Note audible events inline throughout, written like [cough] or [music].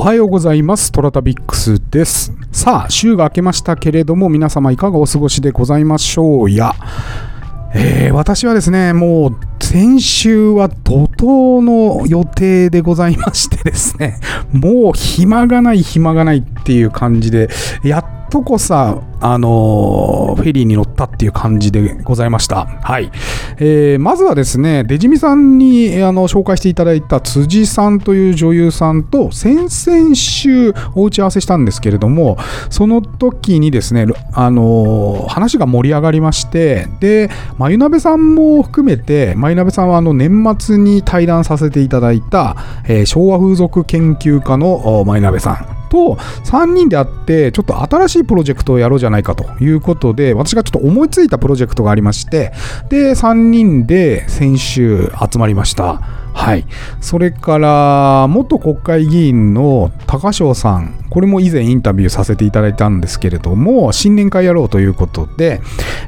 おはようございます。トラタビックスです。さあ、週が明けましたけれども、皆様いかがお過ごしでございましょうや。えー私はですね、もう先週は怒涛の予定でございましてですね、もう暇がない暇がないっていう感じで、やっとこさ、あのフェリーに乗ったっていう感じでございました。はい。えーまずはですね、デジさんにあの紹介していただいた辻さんという女優さんと先々週お打ち合わせしたんですけれども、その時にですね、あの話が盛り上がりまして、で、まゆなべさんも含めて、まゆなべさんはあの年末に対談させていただいた、えー昭和風俗研究家のまゆなべさんと3人で会って、ちょっと新しいプロジェクトをやろうじゃないかということで、私がちょっと思いついたプロジェクトがありまして、で、3人で先週集まりました。はい。それから、元国会議員の高翔さん、これも以前インタビューさせていただいたんですけれども、新年会やろうということで、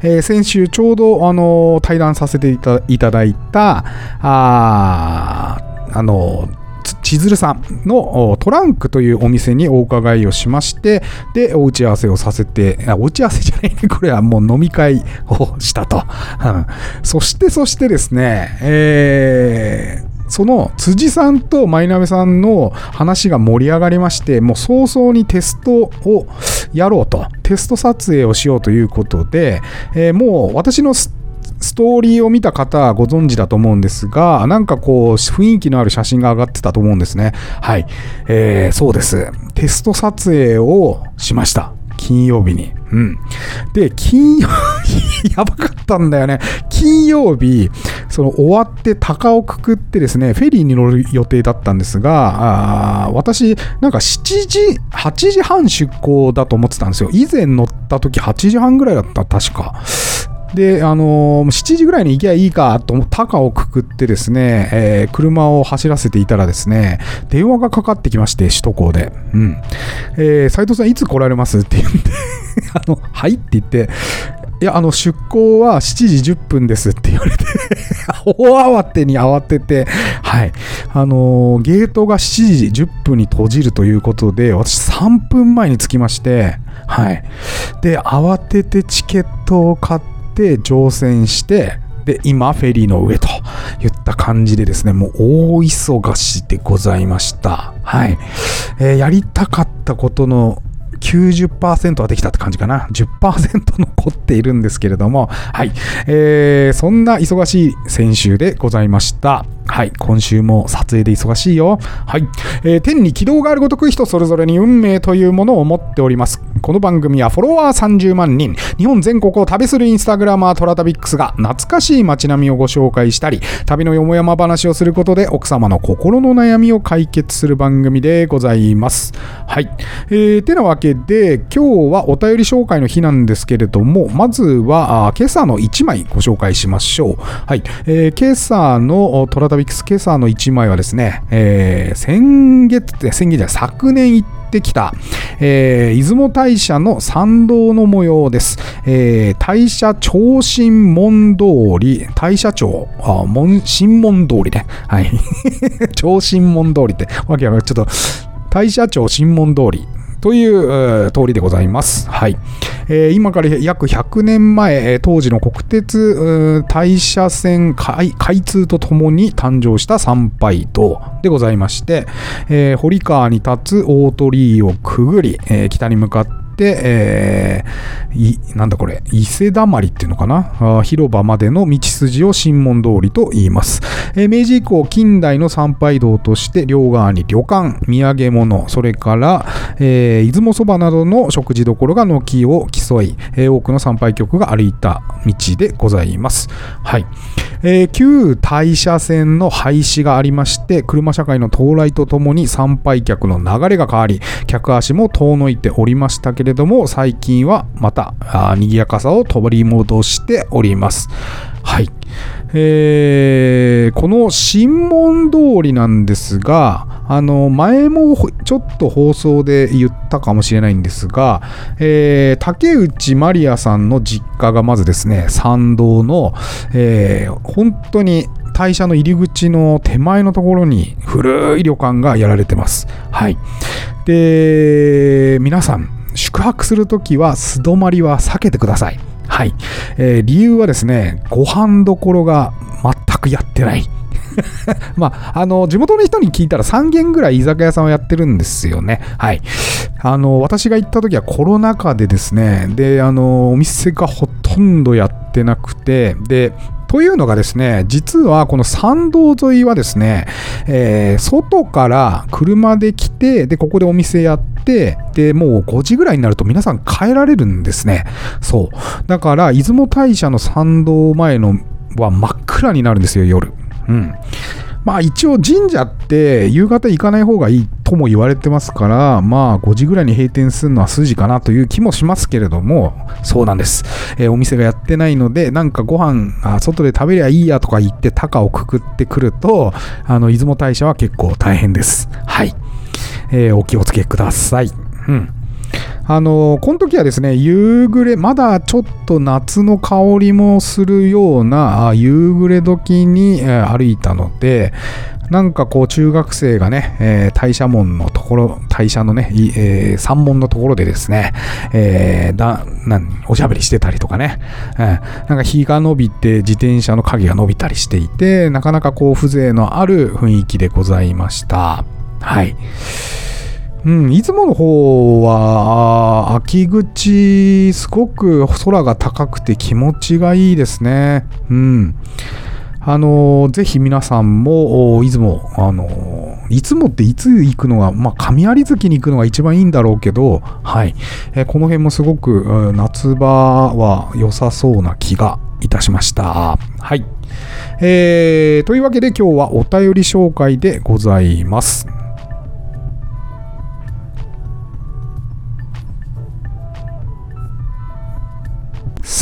えー先週ちょうど、あの対談させていただいた、ああのつ千鶴さんのトランクというお店にお伺いをしまして、で、お打ち合わせをさせて、あお打ち合わせじゃないね、[laughs] これはもう飲み会をしたと。うん。そして、そしてですね、えーその辻さんと舞鍋さんの話が盛り上がりまして、もう早々にテストをやろうと、テスト撮影をしようということで、えーもう私のストーリーを見た方はご存知だと思うんですが、なんかこう、雰囲気のある写真が上がってたと思うんですね。はい。えーそうです。テスト撮影をしました。金曜日に。うん。で、金曜日、[laughs] やばかったんだよね。金曜日、その終わって鷹をくくってですね、フェリーに乗る予定だったんですが、あ私、なんか7時、8時半出港だと思ってたんですよ。以前乗った時8時半ぐらいだった、確か。で、あのー7時ぐらいに行けばいいかと思って、高をくくってですね、えー車を走らせていたらですね、電話がかかってきまして、首都高で。うん。えー斉藤さん、いつ来られますって言うんで、[laughs] あの、はいって言って、いや、あの、出港は7時10分ですって言われて、[laughs] 大慌てに慌てて、はい。あのーゲートが7時10分に閉じるということで、私3分前に着きまして、はい。で、慌ててチケットを買って乗船して、で、今、フェリーの上といった感じでですね、もう大忙しでございました。はい。えーやりたかったことの90%はできたって感じかな。10%残っているんですけれども、はい。えーそんな忙しい先週でございました。はい。今週も撮影で忙しいよ。はい。えー天に軌道があるごとく人それぞれに運命というものを持っております。この番組はフォロワー30万人、日本全国を旅するインスタグラマートラタビックスが懐かしい街並みをご紹介したり、旅のよもやま話をすることで奥様の心の悩みを解決する番組でございます。はい。えー、てなわけで、今日はお便り紹介の日なんですけれども、まずは、今朝の1枚ご紹介しましょう。はい。えー今朝のトラタビックス、今朝の1枚はですね、えー先月、先月じゃ昨年行ってきた、えー出雲大社の参道の模様です。えー大社長神門通り、大社長、あ門神門通りね。はい。[laughs] 長神門通りって、わけわかん。ちょっと、大社長神門通り。というえー通りでございます。はい。えー今から約100年前、当時の国鉄大社線開開通とともに誕生した参拝道でございまして、えー堀川に立つ大鳥居をくぐり、えー北に向かってで、えーなんだこれ、伊勢だまりっていうのかな？広場までの道筋を神門通りと言います。えー明治以降、近代の参拝道として、両側に旅館、土産物、それから、えー出雲そばなどの食事処が軒を競い、えー多くの参拝客が歩いた道でございます。はい。えー旧大社線の廃止がありまして、車社会の到来とともに参拝客の流れが変わり、客足も遠のいておりましたけれども、最近はまた賑やかさを取り戻しております。はい。えーこの神門通りなんですが、あの、前もほちょっと放送で言ったかもしれないんですが、えー竹内まりやさんの実家がまずですね、参道の、えー本当に大社の入り口の手前のところに古い旅館がやられてます。はい。で、皆さん、宿泊するときは素泊まりは避けてください。はい。えー、理由はですね、ご飯どころが全くやってない。[laughs] まあ、あの、地元の人に聞いたら3軒ぐらい居酒屋さんをやってるんですよね。はい。あの、私が行った時はコロナ禍でですね、で、あの、お店がほとんどやってなくて、で、というのがですね、実はこの参道沿いはですね、えー、外から車で来て、で、ここでお店やって、で、もう5時ぐらいになると皆さん帰られるんですね。そう。だから、出雲大社の参道前のは真っ暗になるんですよ、夜。うん。まあ一応神社って夕方行かない方がいいとも言われてますから、まあ5時ぐらいに閉店するのは筋かなという気もしますけれども、そうなんです。えー、お店がやってないので、なんかご飯あ外で食べりゃいいやとか言って高をくくってくると、あの、出雲大社は結構大変です。はい。えー、お気をつけください。うん。あのこの時はですね、夕暮れ、まだちょっと夏の香りもするような夕暮れ時に、歩いたので、なんかこう中学生がね、えー、大社門のところ、大社のね、えー、山門のところでですね、えー、だなんおしゃべりしてたりとかね、えー、なんか日が伸びて自転車の影が伸びたりしていて、なかなかこう風情のある雰囲気でございました。はい。うん、出雲の方は秋口すごく空が高くて気持ちがいいですね。うん。あのぜひ皆さんも出雲、あの出雲っていつ行くのが、まあ、神有月に行くのが一番いいんだろうけど、はい。えこの辺もすごく夏場は良さそうな気がいたしました。はい。えー、というわけで今日はお便り紹介でございます。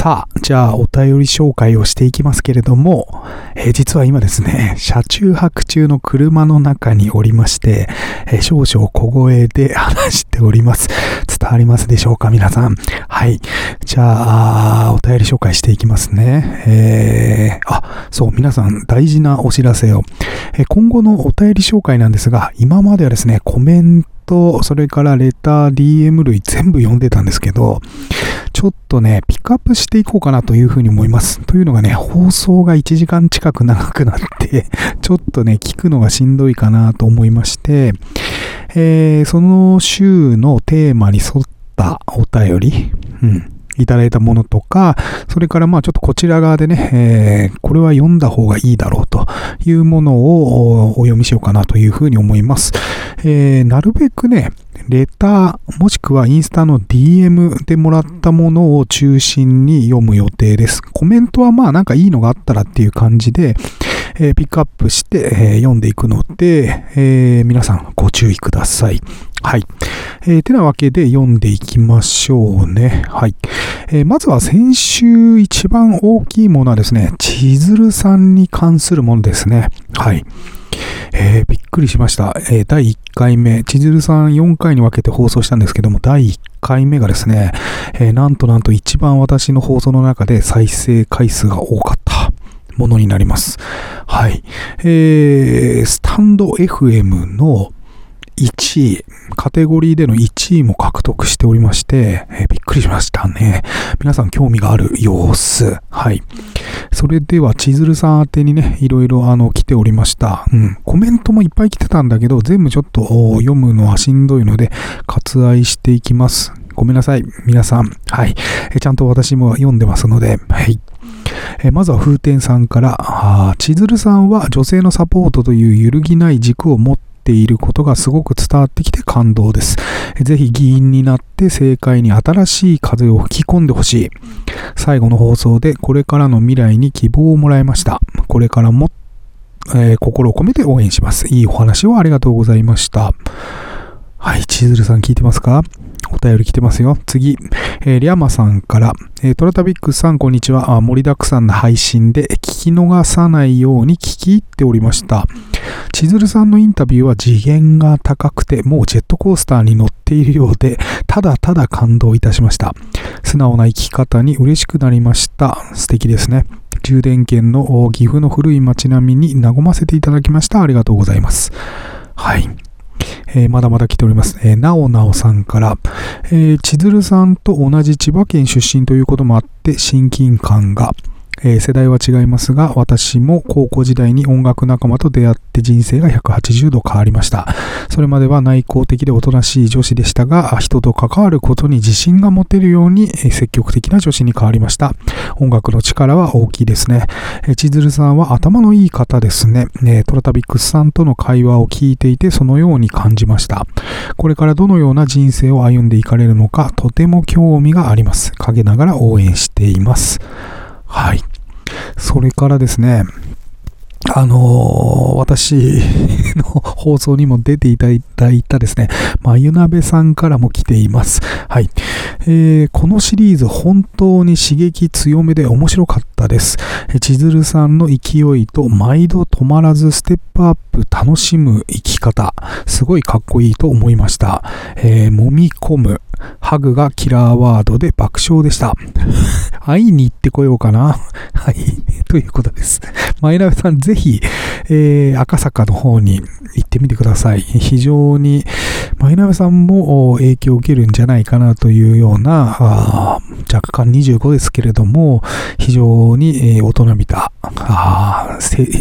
さあ、じゃあお便り紹介をしていきますけれども、えー、実は今ですね、車中泊中の車の中におりまして、えー、少々小声で話しております。伝わりますでしょうか皆さん。はい。じゃあ、お便り紹介していきますね。えー、あ、そう、皆さん大事なお知らせを。え今後のお便り紹介なんですが、今まではですね、コメント、とそれからレター、DM 類全部読んでたんですけど、ちょっとね、ピックアップしていこうかなというふうに思います。というのがね、放送が1時間近く長くなって [laughs] ちょっとね、聞くのがしんどいかなと思いまして、えー、その週のテーマに沿ったお便り、うん、いただいたものとか、それからまあちょっとこちら側でね、えー、これは読んだ方がいいだろうというものをお読みしようかなというふうに思います。えー、なるべくね、レターもしくはインスタの DM でもらったものを中心に読む予定です。コメントはまあなんかいいのがあったらっていう感じで、え、ピックアップして、え、読んでいくので、え、皆さんご注意ください。はい。えー、てなわけで読んでいきましょうね。はい。えー、まずは先週一番大きいものはですね、千鶴さんに関するものですね。はい。えー、びっくりしました。えー、第1回目、千鶴さん4回に分けて放送したんですけども、第1回目がですね、えー、なんとなんと一番私の放送の中で再生回数が多かったものになります。はい。えー、スタンド FM の1位、カテゴリーでの1位も獲得しておりまして、えー、びっくりしましたね。皆さん興味がある様子。はい。それでは、千鶴さん宛てにね、いろいろあの来ておりました。うん。コメントもいっぱい来てたんだけど、全部ちょっと読むのはしんどいので、割愛していきます。ごめんなさい。皆さん。はい。えちゃんと私も読んでますので、はい。えまずは風天さんから、千鶴さんは女性のサポートという揺るぎない軸を持っていることがすごく伝わってきて感動です。ぜひ議員になって政界に新しい風を吹き込んでほしい。最後の放送でこれからの未来に希望をもらいました。これからも、えー、心を込めて応援します。いいお話をありがとうございました。はい、千鶴さん聞いてますか？お便り来てますよ。次、えー、リャマさんから、えー、トラタビックさん、こんにちは。あ盛りだくさんの配信で聞き逃さないように聞き入っておりました。千鶴さんのインタビューは次元が高くて、もうジェットコースターに乗っているようで、ただただ感動いたしました。素直な生き方に嬉しくなりました。素敵ですね。充電圏の岐阜の古い街並みに和ませていただきました。ありがとうございます。はい。えー、まだまだ来ております。えー、なおなおさんから、えー、千鶴さんと同じ千葉県出身ということもあって親近感が、えー、世代は違いますが、私も高校時代に音楽仲間と出会って人生が180度変わりました。それまでは内向的でおとなしい女子でしたが、人と関わることに自信が持てるように積極的な女子に変わりました。音楽の力は大きいですね。えー、千鶴さんは頭のいい方ですね。えー、トラタビックスさんとの会話を聞いていてそのように感じました。これからどのような人生を歩んでいかれるのか、とても興味があります。陰ながら応援しています。はい。それからですね、あのー、私の放送にも出ていただいたですね、まゆなべさんからも来ています。はい。えー、このシリーズ本当に刺激強めで面白かったです。千鶴さんの勢いと毎度止まらずステップアップ楽しむ生き方、すごいかっこいいと思いました。えー、揉み込む、ハグがキラーワードで爆笑でした。会いに行ってこようかな。[laughs] はい。ということです。マイナベさん、ぜひ、えー、赤坂の方に行ってみてください。非常に、マイナベさんも影響を受けるんじゃないかなというような、若干25ですけれども、非常に、えー、大人びた、あ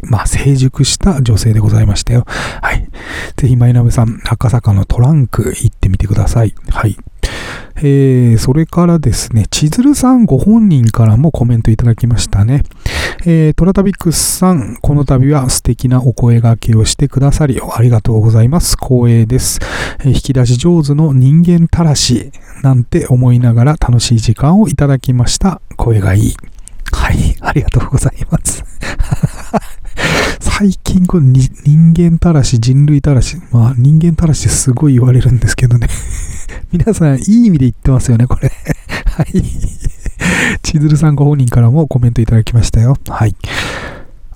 まあ、成熟した女性でございましたよ。はい。ぜひ、マイナベさん、赤坂のトランク行ってみてください。はい。えー、それからですね、千鶴さんご本人からもコメントいただきましたね。えー、トラタビックスさん、この度は素敵なお声掛けをしてくださり、ありがとうございます。光栄です。えー、引き出し上手の人間たらし、なんて思いながら楽しい時間をいただきました。声がいい。はい、ありがとうございます。最近この人間たらし、人類たらし、まあ人間たらしってすごい言われるんですけどね [laughs] 皆さん、いい意味で言ってますよね、これはい。千鶴さんご本人からもコメントいただきましたよ。はい。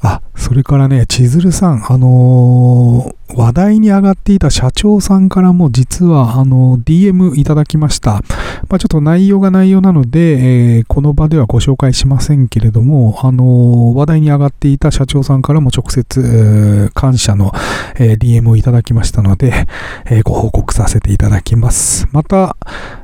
あ、それからね、千鶴さん、あのー、話題に上がっていた社長さんからも実は、あのー、DM いただきました。まあ、ちょっと内容が内容なので、えー、この場ではご紹介しませんけれども、あの話題に上がっていた社長さんからも直接、感謝の、え DM をいただきましたので、えご報告させていただきます。また、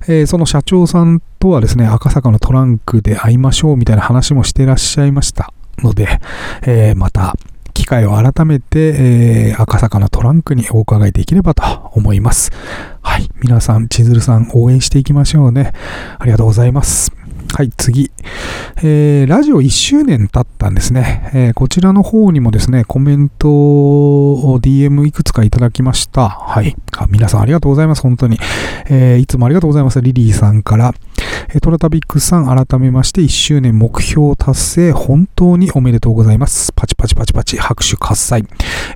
えその社長さんとはですね、赤坂のトランクで会いましょうみたいな話もしてらっしゃいました。ので、えー、また機会を改めて、えー、赤坂のトランクにお伺いできればと思います。はい。皆さん、千鶴さん応援していきましょうね。ありがとうございます。はい、次。えー、ラジオ1周年経ったんですね。えー、こちらの方にもですね、コメントを DM いくつかいただきました。はい。皆さんありがとうございます。本当に。えー、いつもありがとうございます。リリーさんから。トラタビックさん、改めまして1周年目標達成、本当におめでとうございます。パチパチパチパチ、拍手喝采。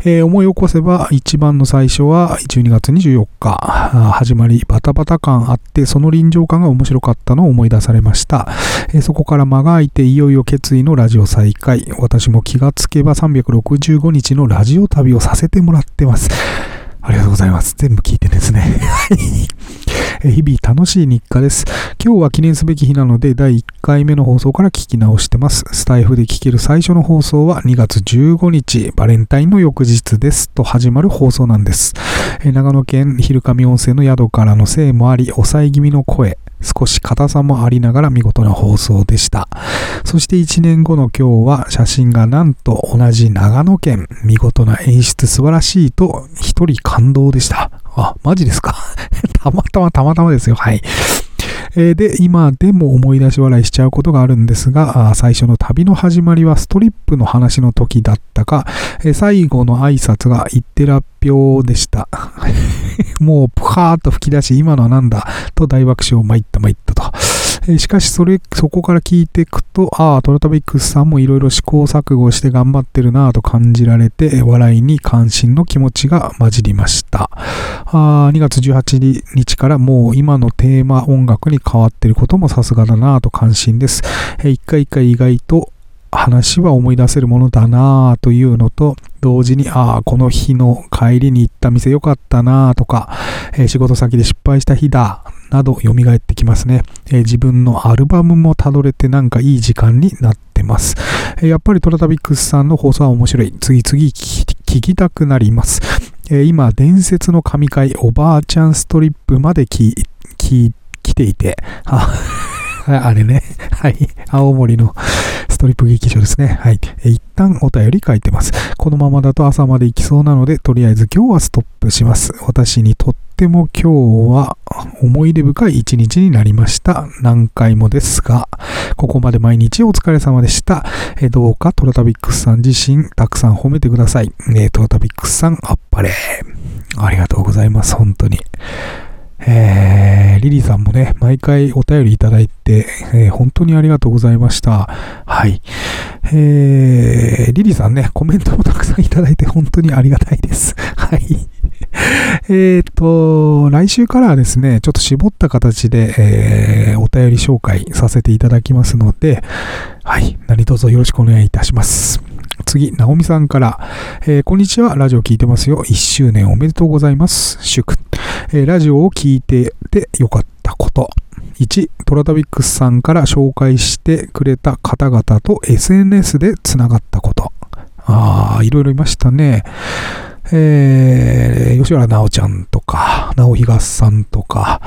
えー、思い起こせば、一番の最初は12月24日、始まり、バタバタ感あって、その臨場感が面白かったのを思い出されました。えー、そこから間が空いて、いよいよ決意のラジオ再開。私も気がつけば365日のラジオ旅をさせてもらってます。ありがとうございます。全部聞いてですね。[laughs] 日々楽しい日課です。今日は記念すべき日なので、第1回目の放送から聞き直してます。スタイフで聞ける最初の放送は2月15日、バレンタインの翌日です。と始まる放送なんです。長野県昼上温泉の宿からのせいもあり、抑え気味の声、少し硬さもありながら見事な放送でした。そして1年後の今日は写真がなんと同じ長野県、見事な演出素晴らしいと一人感動でした。あ、マジですか？[laughs] たまたまたまたまですよ。はい。えで、今でも思い出し笑いしちゃうことがあるんですが、最初の旅の始まりはストリップの話の時だったか、え最後の挨拶がいってらっぴょーでした。[laughs] もう、ぷはーっと吹き出し、今のはなんだ？と大爆笑、参った参ったと。えしかし、それ、そこから聞いていくと、ああ、トラタビックスさんもいろいろ試行錯誤して頑張ってるなぁと感じられて、笑いに関心の気持ちが混じりました。あ2月18日からもう今のテーマ音楽に変わってることもさすがだなぁと感心です。え一回一回意外と話は思い出せるものだなぁというのと、同時に、ああ、この日の帰りに行った店良かったなぁとか、えー、仕事先で失敗した日だ、など蘇ってきますね、えー、自分のアルバムもたどれてなんかいい時間になってます。えー、やっぱりトラタビックスさんの放送は面白い。次々聞きたくなります。えー今、伝説の神回おばあちゃんストリップまで、来ていて、あ、[laughs] あれね。はい。青森のストリップ劇場ですね。はい。え一旦お便り書いてます。このままだと朝まで行きそうなので、とりあえず今日はストップします。私にとっても今日は思い出深い一日になりました。何回もですが、ここまで毎日お疲れ様でした。えどうかトラタビックスさん自身たくさん褒めてください。えトラタビックスさんあっぱれ。ありがとうございます。本当に。えー、リリーさんもね、毎回お便りいただいて、えー本当にありがとうございました。はい。えー、リリーさんね、コメントもたくさんいただいて本当にありがたいです。[laughs] はい。えーと、来週からはですね、ちょっと絞った形で、えーお便り紹介させていただきますので、はい。何卒よろしくお願いいたします。次、ナオミさんから、えーこんにちは、ラジオ聞いてますよ。1周年おめでとうございます。祝。えーラジオを聞いててよかったこと。1、トラタビックスさんから紹介してくれた方々と SNS でつながったこと。ああ、いろいろいましたね。えー、吉原直ちゃんとか、直東さんとか、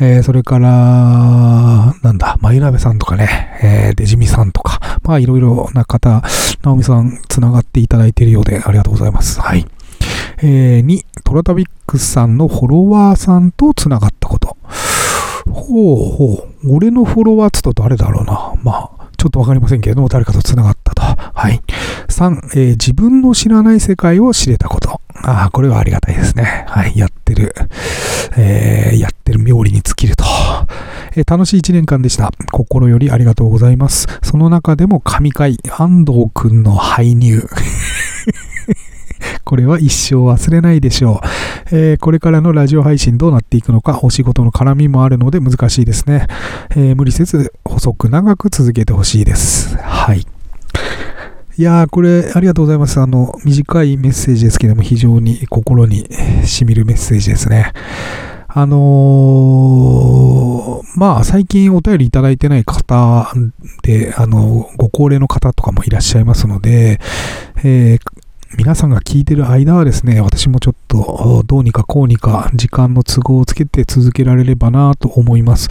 えー、それから、なんだ、まゆなべさんとかね、えー、デジミさんとか、まあいろいろな方、直美さんつながっていただいているようでありがとうございます。はい。えー、2、トラタビックスさんのフォロワーさんとつながったこと。ほうほう。俺のフォロワーっつと誰だろうな。まあ、ちょっとわかりませんけれども、誰かとつながったと。はい。3、えー自分の知らない世界を知れたこと。ああ、これはありがたいですね。はい。やってる、えーやってる冥利に尽きると。えー楽しい1年間でした。心よりありがとうございます。その中でも神回、安藤くんの排入。これは一生忘れないでしょう、えーこれからのラジオ配信どうなっていくのか、お仕事の絡みもあるので難しいですね。えー無理せず、細く長く続けてほしいです。はい。いやー、これ、ありがとうございます。あの、短いメッセージですけども、非常に心に染みるメッセージですね。あのーまあ、最近お便りいただいてない方で、あの、ご高齢の方とかもいらっしゃいますので、えー皆さんが聞いてる間はですね、私もちょっと、どうにかこうにか時間の都合をつけて続けられればなと思います。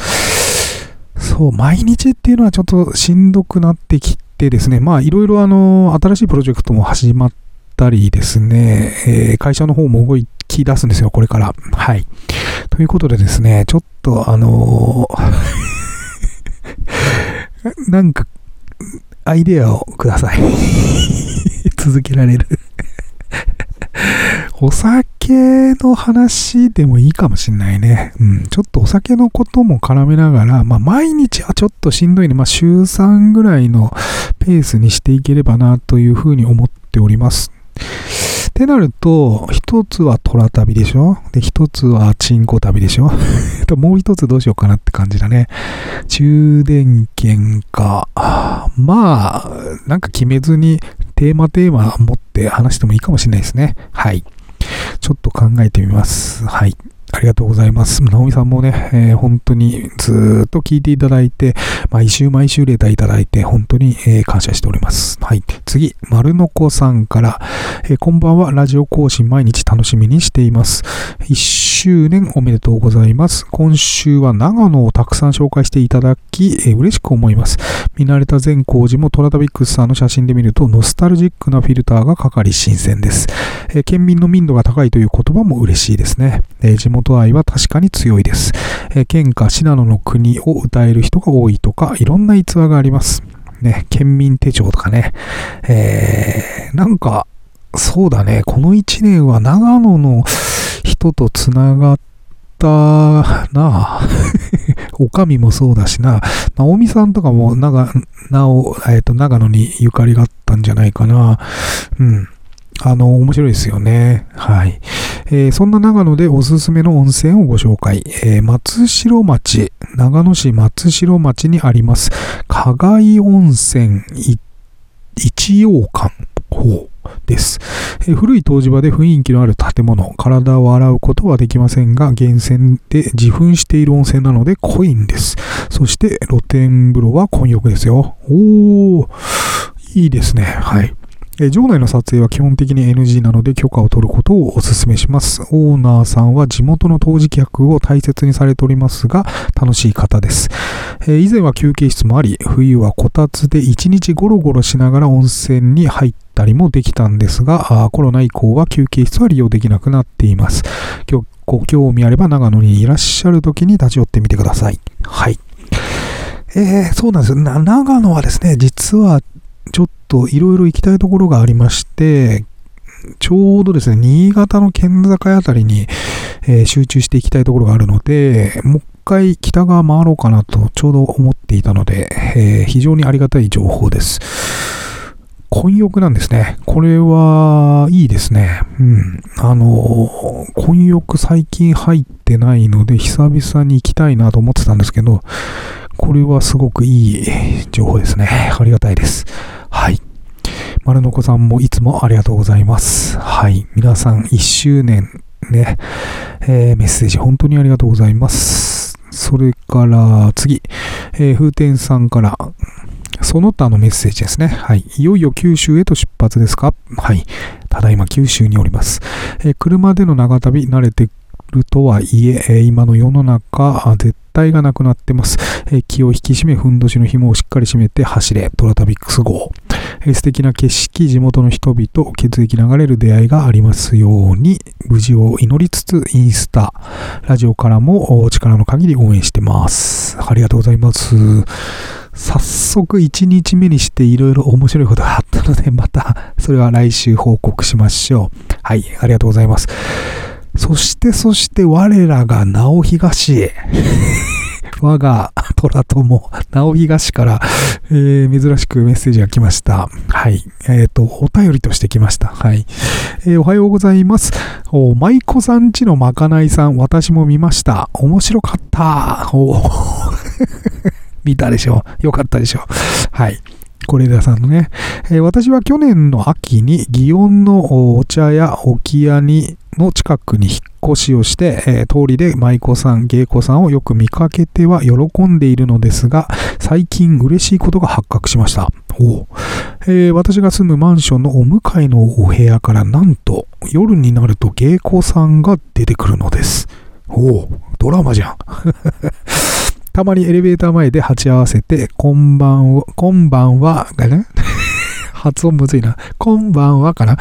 そう、毎日っていうのはちょっとしんどくなってきてですね、まあ、いろいろあの、新しいプロジェクトも始まったりですね、えー会社の方も動き出すんですよ、これから。はい。ということでですね、ちょっとあのー [laughs] なんか、アイデアをください。[laughs] 続けられる。お酒の話でもいいかもしんないね。うん。ちょっとお酒のことも絡めながら、まあ毎日はちょっとしんどいね。まあ週3ぐらいのペースにしていければなというふうに思っております。ってなると、一つは虎旅でしょ？で、一つはチンコ旅でしょ？[laughs] もう一つどうしようかなって感じだね。充電券か。まあ、なんか決めずにテーマテーマ持って話してもいいかもしれないですね。はい。ちょっと考えてみます。はい。ありがとうございます。直美さんもね、えー本当にずっと聞いていただいて、毎週毎週レターいただいて、本当に、えー感謝しております。はい。次、丸の子さんから、えーこんばんは、ラジオ更新毎日楽しみにしています。1周年おめでとうございます。今週は長野をたくさん紹介していただき、えー嬉しく思います。見慣れた善光寺もトラタビックスさんの写真で見ると、ノスタルジックなフィルターがかかり新鮮です。え県民の民度が高いという言葉も嬉しいですね。え地元愛は確かに強いです。えー県下信濃の国を歌える人が多いとか、いろんな逸話があります。ね、県民手帳とかね。えーなんか、そうだね、この1年は長野の人とつながったなあ。[laughs] おかみもそうだしな。まあ、大見さんとかも長、なお、えっ、と、長野にゆかりがあったんじゃないかな。うん。あの、面白いですよね。はい。えーそんな長野でおすすめの温泉をご紹介。えー松代町、長野市松代町にあります、加害温泉一陽館ほうです、え古い湯治場で雰囲気のある建物、体を洗うことはできませんが、源泉で自噴している温泉なので濃いんです。そして露天風呂は混浴ですよ。おー、いいですね。はい。え場内の撮影は基本的に NG なので許可を取ることをお勧めします。オーナーさんは地元の陶磁客を大切にされておりますが、楽しい方です。え以前は休憩室もあり、冬はこたつで1日ゴロゴロしながら温泉に入ったりもできたんですが、あコロナ以降は休憩室は利用できなくなっています。今日ご興味あれば長野にいらっしゃる時に立ち寄ってみてください。はい。えーそうなんです。長野はですね、実はちょっといろいろ行きたいところがありまして、ちょうどですね、新潟の県境あたりに、えー集中していきたいところがあるので、もう一回北側回ろうかなとちょうど思っていたので、えー非常にありがたい情報です。混浴なんですね。これはいいですね。うん。あの、混浴最近入ってないので、久々に行きたいなと思ってたんですけど、これはすごくいい情報ですね。ありがたいです。丸のこさんもいつもありがとうございます。はい。皆さん1周年ね、えーメッセージ本当にありがとうございます。それから次、えー風天さんから、その他のメッセージですね。はい。いよいよ九州へと出発ですか？はい。ただいま九州におります。えー車での長旅慣れてるとはいえ、今の世の中、絶対がなくなってます。気を引き締め、ふんどしの紐をしっかり締めて走れ、トラタビックス号。素敵な景色、地元の人々、血液流れる出会いがありますように、無事を祈りつつ、インスタ、ラジオからも力の限り応援してます。ありがとうございます。早速1日目にしていろいろ面白いことがあったので、またそれは来週報告しましょう。はい、ありがとうございます。そしてそして我らが直東へ。[laughs] 我が虎友、直東から、えー珍しくメッセージが来ました。はい。えっ、と、お便りとして来ました。はい。えーおはようございます。お舞妓さんちのまかないさん、私も見ました。面白かった。お [laughs] 見たでしょ？よかったでしょ？はい。是枝さんのね、えー私は去年の秋に祇園のお茶屋置屋にの近くに引っ越しをして、えー通りで舞妓さん、芸妓さんをよく見かけては喜んでいるのですが、最近嬉しいことが発覚しました。おえー私が住むマンションのお向かいのお部屋からなんと夜になると芸妓さんが出てくるのです。おおドラマじゃん。たまにエレベーター前で鉢合わせて、こんばんは、こんばんは、がね、[laughs] 発音むずいな。こんばんはかな？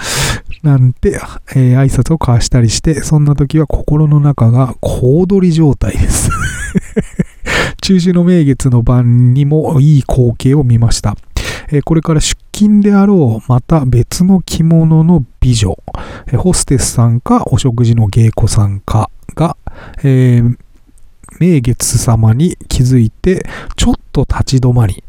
なんて、えー挨拶を交わしたりして、そんな時は心の中が小躍り状態です。[laughs] 中秋の名月の晩にもいい光景を見ました。えーこれから出勤であろう、また別の着物の美女、えーホステスさんかお食事の芸妓さんかが、えー名月様に気づいて、ちょっと立ち止まり、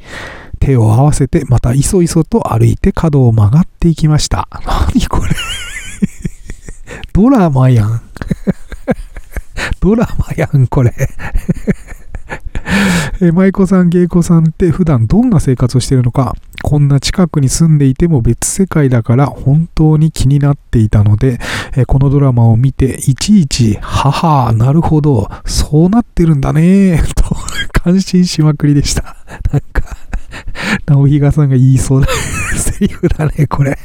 手を合わせて、またいそいそと歩いて角を曲がっていきました。何これ？[laughs] ドラマやん。[laughs] ドラマやん、これ。[laughs] え舞妓さん、芸妓さんって普段どんな生活をしてるのか、こんな近くに住んでいても別世界だから本当に気になっていたので、えこのドラマを見て、いちいち、ははなるほど、そうなってるんだね [laughs] と感心しまくりでした。[laughs] なんか、直比嘉さんが言いそうな [laughs] セリフだね、これ。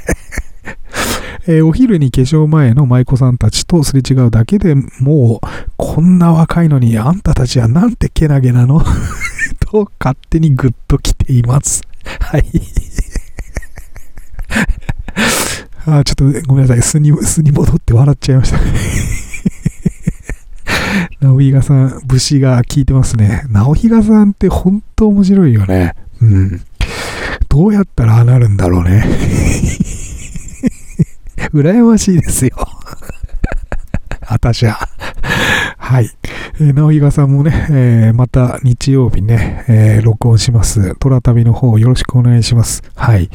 えーお昼に化粧前の舞妓さんたちとすれ違うだけでもう、こんな若いのにあんたたちはなんてけなげなの？と勝手にグッと来ています。はい。[laughs] あちょっとごめんなさい。素に、素に戻って笑っちゃいました。[laughs] 直比嘉さん、武士が効いてますね。直比嘉さんって本当面白いよね。うん。どうやったらああなるんだろうね。[laughs] 羨ましいですよ。私は。はい。えー、直比嘉さんもね、えーまた日曜日ね、えー録音します。虎旅の方よろしくお願いします。はい。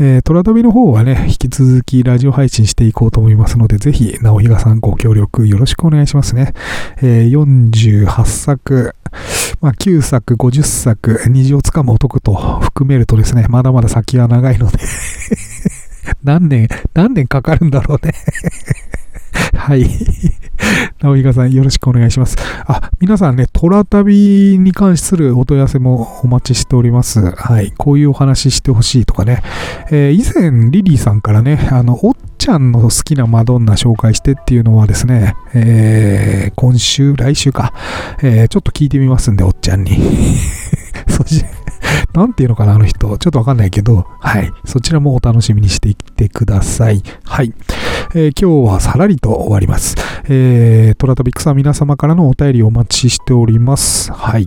えー、虎旅の方はね、引き続きラジオ配信していこうと思いますので、ぜひ、直比嘉さんご協力よろしくお願いしますね。えー48作、まあ、9作、50作、虹をつかむ男と含めるとですね、まだまだ先は長いので、[laughs] 何年、何年かかるんだろうね。[laughs] はい。[laughs] 直比さんよろしくお願いします。あ、皆さんね、トラ旅に関するお問い合わせもお待ちしております。はい。こういうお話してほしいとかね。えー、以前、リリーさんからね、あの、おっちゃんの好きなマドンナ紹介してっていうのはですね、えー、今週、来週か、えー、ちょっと聞いてみますんで、おっちゃんに。[laughs] そし [laughs] なんていうのかな、あの人。ちょっとわかんないけど、はい。そちらもお楽しみにしていってください。はい。えー、今日はさらりと終わります。えー、トラトビックさん皆様からのお便りお待ちしております。はい。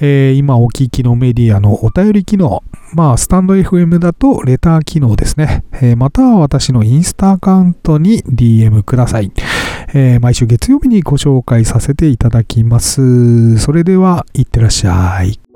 えー、今お聞きのメディアのお便り機能、まあ、スタンド FM だとレター機能ですね。えー、または私のインスタアカウントに DM ください。えー、毎週月曜日にご紹介させていただきます。それでは、いってらっしゃい。